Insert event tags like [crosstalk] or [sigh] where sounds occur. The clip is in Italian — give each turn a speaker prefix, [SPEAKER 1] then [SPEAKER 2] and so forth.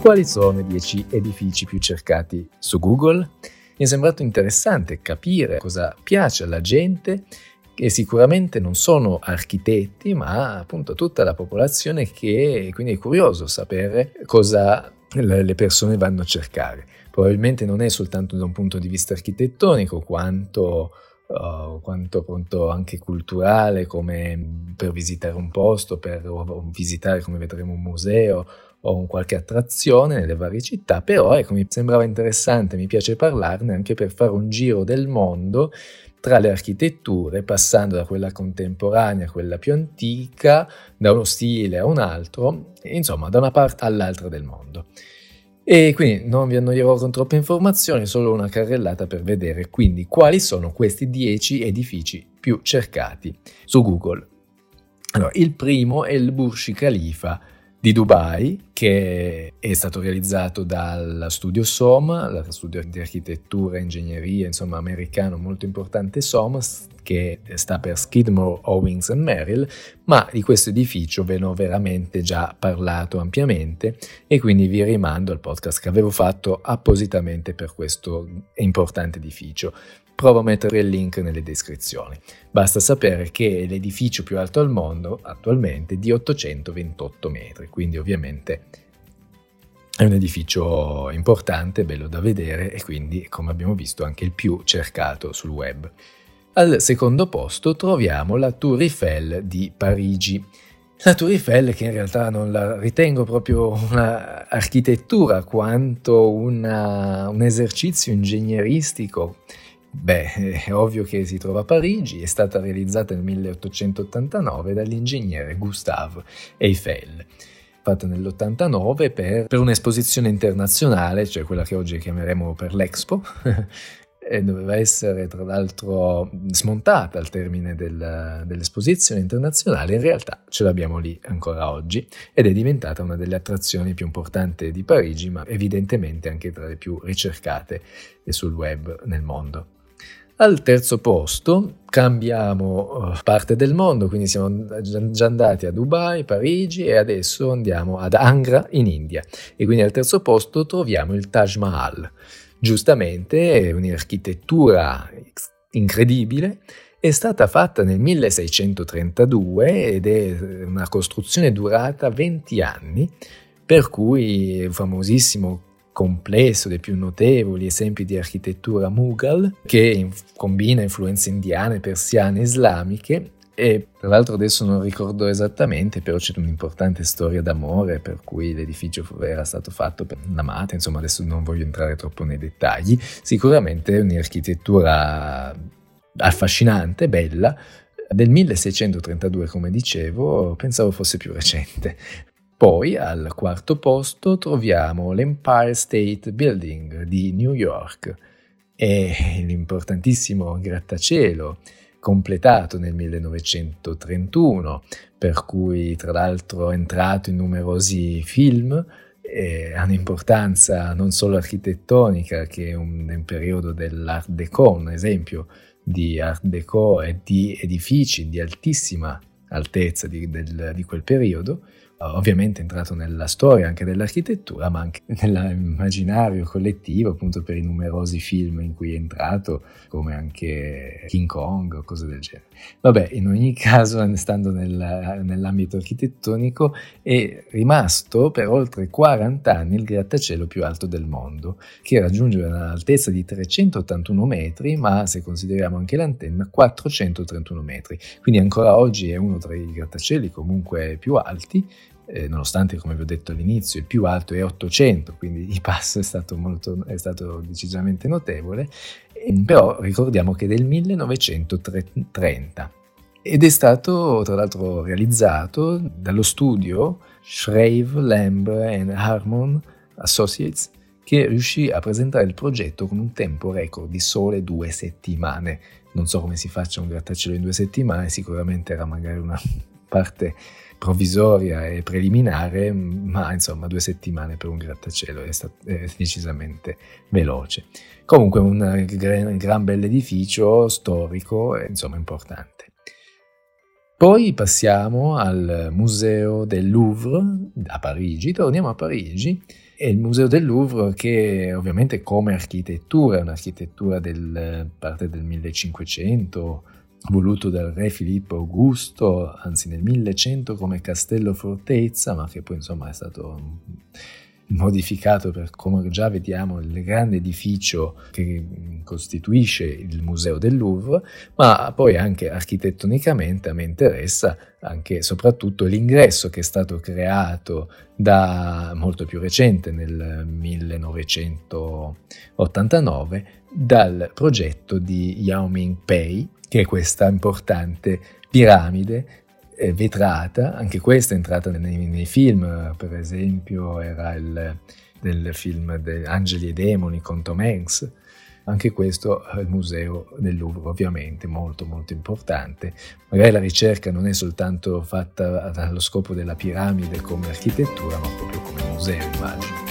[SPEAKER 1] Quali sono i 10 edifici più cercati su Google? Mi è sembrato interessante capire cosa piace alla gente che sicuramente non sono architetti, ma appunto tutta la popolazione che quindi è curioso sapere cosa le persone vanno a cercare. Probabilmente non è soltanto da un punto di vista architettonico, quanto uh, quanto appunto anche culturale, come per visitare un posto, per visitare come vedremo un museo o un qualche attrazione nelle varie città, però ecco mi sembrava interessante, mi piace parlarne anche per fare un giro del mondo tra le architetture, passando da quella contemporanea a quella più antica, da uno stile a un altro, insomma da una parte all'altra del mondo. E quindi non vi annoierò con troppe informazioni, solo una carrellata per vedere quindi quali sono questi 10 edifici più cercati su Google. Allora, il primo è il Burj Khalifa di Dubai, che è stato realizzato dal studio SOM, lo studio di architettura e ingegneria, insomma, americano molto importante SOM, che sta per Skidmore, Owings and Merrill, ma di questo edificio ve ne ho veramente già parlato ampiamente e quindi vi rimando al podcast che avevo fatto appositamente per questo importante edificio. Provo a mettere il link nelle descrizioni. Basta sapere che è l'edificio più alto al mondo attualmente di 828 metri, quindi ovviamente è un edificio importante, bello da vedere e quindi, come abbiamo visto, anche il più cercato sul web. Al secondo posto troviamo la Tour Eiffel di Parigi. La Tour Eiffel che in realtà non la ritengo proprio un'architettura quanto una, un esercizio ingegneristico Beh, è ovvio che si trova a Parigi, è stata realizzata nel 1889 dall'ingegnere Gustave Eiffel fatta nell'89 per, per, un'esposizione internazionale, cioè quella che oggi chiameremo per l'Expo, [laughs] e doveva essere tra l'altro smontata al termine del, dell'esposizione internazionale, in realtà ce l'abbiamo lì ancora oggi ed è diventata una delle attrazioni più importanti di Parigi, ma evidentemente anche tra le più ricercate sul web nel mondo. Al terzo posto cambiamo eh, parte del mondo, quindi siamo già andati a Dubai, Parigi e adesso andiamo ad Angra in India. E quindi al terzo posto troviamo il Taj Mahal. Giustamente è un'architettura incredibile, è stata fatta nel 1632 ed è una costruzione durata 20 anni, per cui è un famosissimo complesso dei più notevoli esempi di architettura Mughal, che combina influenze indiane, persiane islamiche e tra l'altro adesso non ricordo esattamente, però c'è un'importante storia d'amore per cui l'edificio era stato fatto per un'amata, insomma adesso non voglio entrare troppo nei dettagli, sicuramente è un'architettura affascinante, bella, del 1632 come dicevo, pensavo fosse più recente, poi al quarto posto troviamo l'Empire State Building di New York. E l'importantissimo grattacielo completato nel 1931, per cui tra l'altro è entrato in numerosi film e ha un'importanza non solo architettonica che un, nel periodo dell'Art Deco, un esempio di Art Deco e di edifici di altissima altezza di, del, di quel periodo, ovviamente è entrato nella storia anche dell'architettura, ma anche [laughs] nell'immaginario collettivo, appunto per i numerosi film in cui è entrato, come anche King Kong o cose del genere. Vabbè, in ogni [laughs] caso, stando nel, nell'ambito architettonico, è rimasto per oltre 40 anni il grattacielo più alto del mondo, che raggiunge un'altezza di 381 metri, ma se consideriamo anche l'antenna, 431 metri. Quindi ancora oggi è uno tra i grattacieli comunque più alti eh, nonostante come vi ho detto all'inizio il più alto è 800, quindi il passo è stato, molto, è stato decisamente notevole, eh, però ricordiamo che è del 1930 ed è stato tra l'altro realizzato dallo studio Shrave, Lamb and Harmon Associates che riuscì a presentare il progetto con un tempo record di sole due settimane. Non so come si faccia un grattacielo in due settimane, sicuramente era magari una [laughs] parte provvisoria e preliminare, ma insomma due settimane per un grattacielo è, stato, è decisamente veloce. Comunque un gran, gran bell'edificio storico, insomma importante. Poi passiamo al Museo del Louvre a Parigi, torniamo a Parigi E il Museo del Louvre che ovviamente come architettura, è un'architettura del parte del 1500, voluto dal re Filippo Augusto, anzi nel 1100 come castello fortezza, ma che poi insomma è stato modificato per, come già vediamo, il grande edificio che costituisce il Museo del Louvre, ma poi anche architettonicamente a me interessa anche e soprattutto l'ingresso che è stato creato da molto più recente nel 1989 dal progetto di Yao Ming Pei, che è questa importante piramide vetrata, anche questa è entrata nei, nei film, per esempio era il del film de Angeli e Demoni con Tom Hanks, anche questo è il museo del Louvre ovviamente molto molto importante. Magari la ricerca non è soltanto fatta allo scopo della piramide come architettura, ma proprio come museo immagino.